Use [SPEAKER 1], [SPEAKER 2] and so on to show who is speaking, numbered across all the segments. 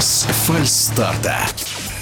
[SPEAKER 1] без фальстарта.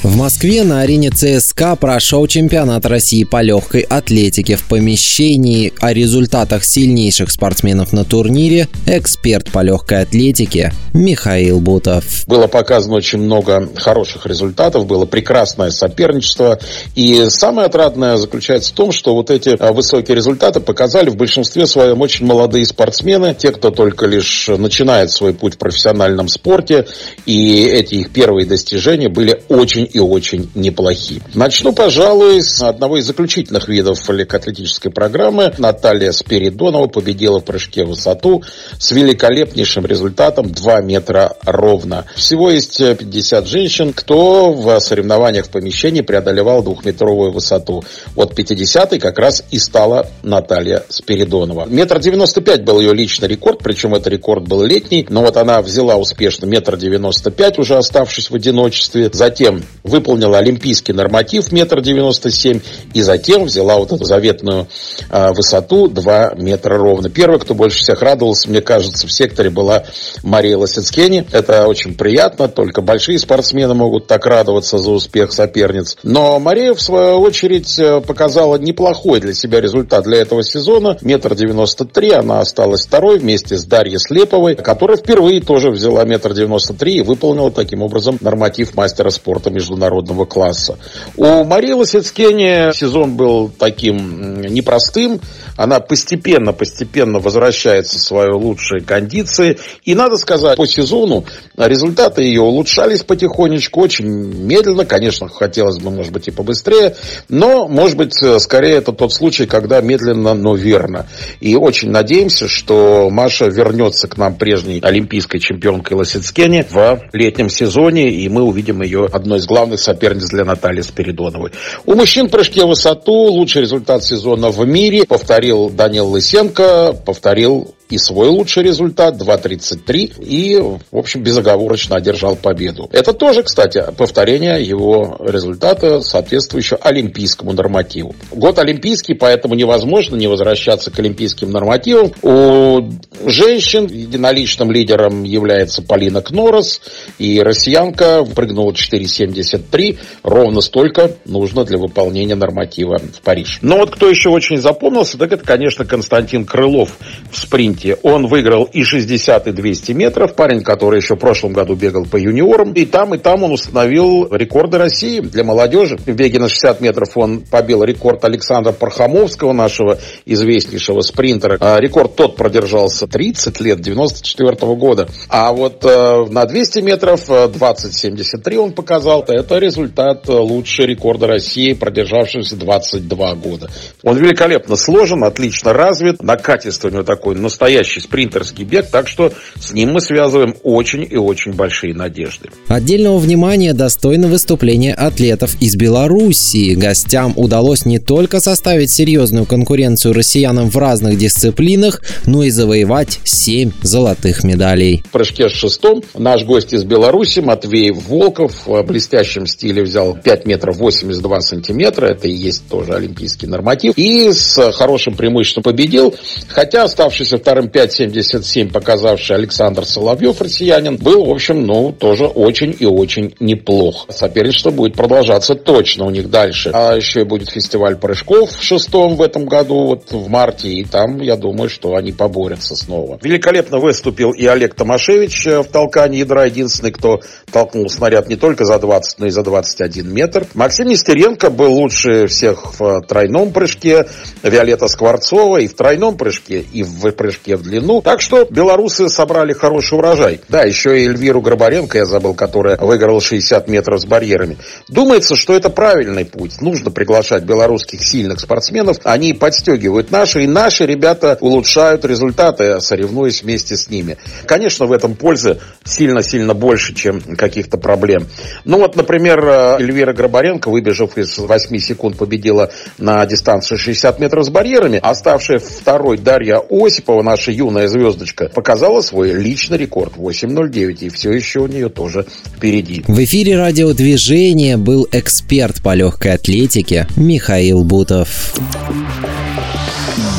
[SPEAKER 2] В Москве на арене ЦСКА прошел чемпионат России по легкой атлетике. В помещении о результатах сильнейших спортсменов на турнире эксперт по легкой атлетике Михаил Бутов.
[SPEAKER 3] Было показано очень много хороших результатов, было прекрасное соперничество. И самое отрадное заключается в том, что вот эти а, высокие результаты показали в большинстве своем очень молодые спортсмены, те, кто только лишь начинает свой путь в профессиональном спорте. И эти их первые достижения были очень и очень неплохи. Начну, пожалуй, с одного из заключительных видов легкоатлетической программы. Наталья Спиридонова победила в прыжке в высоту с великолепнейшим результатом 2 метра ровно. Всего есть 50 женщин, кто в соревнованиях в помещении преодолевал двухметровую высоту. Вот 50-й как раз и стала Наталья Спиридонова. Метр девяносто пять был ее личный рекорд, причем это рекорд был летний, но вот она взяла успешно метр девяносто пять, уже оставшись в одиночестве. Затем выполнила олимпийский норматив метр девяносто семь и затем взяла вот эту заветную э, высоту 2 метра ровно. Первый, кто больше всех радовался, мне кажется, в секторе была Мария Лосицкени. Это очень приятно, только большие спортсмены могут так радоваться за успех соперниц. Но Мария, в свою очередь, э, показала неплохой для себя результат для этого сезона. Метр девяносто три, она осталась второй вместе с Дарьей Слеповой, которая впервые тоже взяла метр девяносто три и выполнила таким образом норматив мастера спорта между международного класса. У Марии Лосицкени сезон был таким непростым. Она постепенно-постепенно возвращается в свои лучшие кондиции. И надо сказать, по сезону результаты ее улучшались потихонечку, очень медленно. Конечно, хотелось бы, может быть, и побыстрее. Но, может быть, скорее это тот случай, когда медленно, но верно. И очень надеемся, что Маша вернется к нам прежней олимпийской чемпионкой Лосицкени в летнем сезоне. И мы увидим ее одной из главных главный соперниц для Натальи Спиридоновой. У мужчин в прыжке в высоту лучший результат сезона в мире повторил Данил Лысенко, повторил и свой лучший результат 2.33 и, в общем, безоговорочно одержал победу. Это тоже, кстати, повторение его результата, соответствующего олимпийскому нормативу. Год олимпийский, поэтому невозможно не возвращаться к олимпийским нормативам. У женщин единоличным лидером является Полина Кнорос, и россиянка прыгнула 4.73, ровно столько нужно для выполнения норматива в Париж. Но вот кто еще очень запомнился, так это, конечно, Константин Крылов в спринте спринте. Он выиграл и 60, и 200 метров. Парень, который еще в прошлом году бегал по юниорам. И там, и там он установил рекорды России для молодежи. В беге на 60 метров он побил рекорд Александра Пархамовского, нашего известнейшего спринтера. А рекорд тот продержался 30 лет, 94 -го года. А вот э, на 200 метров 20.73 он показал. Это результат лучшего рекорда России, продержавшегося 22 года. Он великолепно сложен, отлично развит. На качество у него такой настоящий настоящий спринтерский бег, так что с ним мы связываем очень и очень большие надежды.
[SPEAKER 2] Отдельного внимания достойно выступление атлетов из Белоруссии. Гостям удалось не только составить серьезную конкуренцию россиянам в разных дисциплинах, но и завоевать 7 золотых медалей.
[SPEAKER 3] В прыжке с шестом наш гость из Беларуси Матвей Волков в блестящем стиле взял 5 метров 82 сантиметра. Это и есть тоже олимпийский норматив. И с хорошим преимуществом победил, хотя оставшийся вторым ударом 5.77 показавший Александр Соловьев, россиянин, был, в общем, ну, тоже очень и очень неплох. Соперничество будет продолжаться точно у них дальше. А еще и будет фестиваль прыжков в шестом в этом году, вот в марте, и там, я думаю, что они поборются снова. Великолепно выступил и Олег Томашевич э, в толкании ядра, единственный, кто толкнул снаряд не только за 20, но и за 21 метр. Максим Нестеренко был лучше всех в тройном прыжке, Виолетта Скворцова и в тройном прыжке, и в прыжке в длину. Так что белорусы собрали хороший урожай. Да, еще и Эльвиру Грабаренко я забыл, которая выиграла 60 метров с барьерами. Думается, что это правильный путь. Нужно приглашать белорусских сильных спортсменов. Они подстегивают наши, и наши ребята улучшают результаты, соревнуясь вместе с ними. Конечно, в этом пользы сильно-сильно больше, чем каких-то проблем. Ну вот, например, Эльвира Грабаренко, выбежав из 8 секунд, победила на дистанции 60 метров с барьерами. Оставшая второй Дарья Осипова, наша юная звездочка, показала свой личный рекорд 8.09, и все еще у нее тоже впереди.
[SPEAKER 2] В эфире радиодвижения был эксперт по легкой атлетике Михаил Бутов.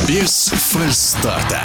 [SPEAKER 1] Без фальстарта.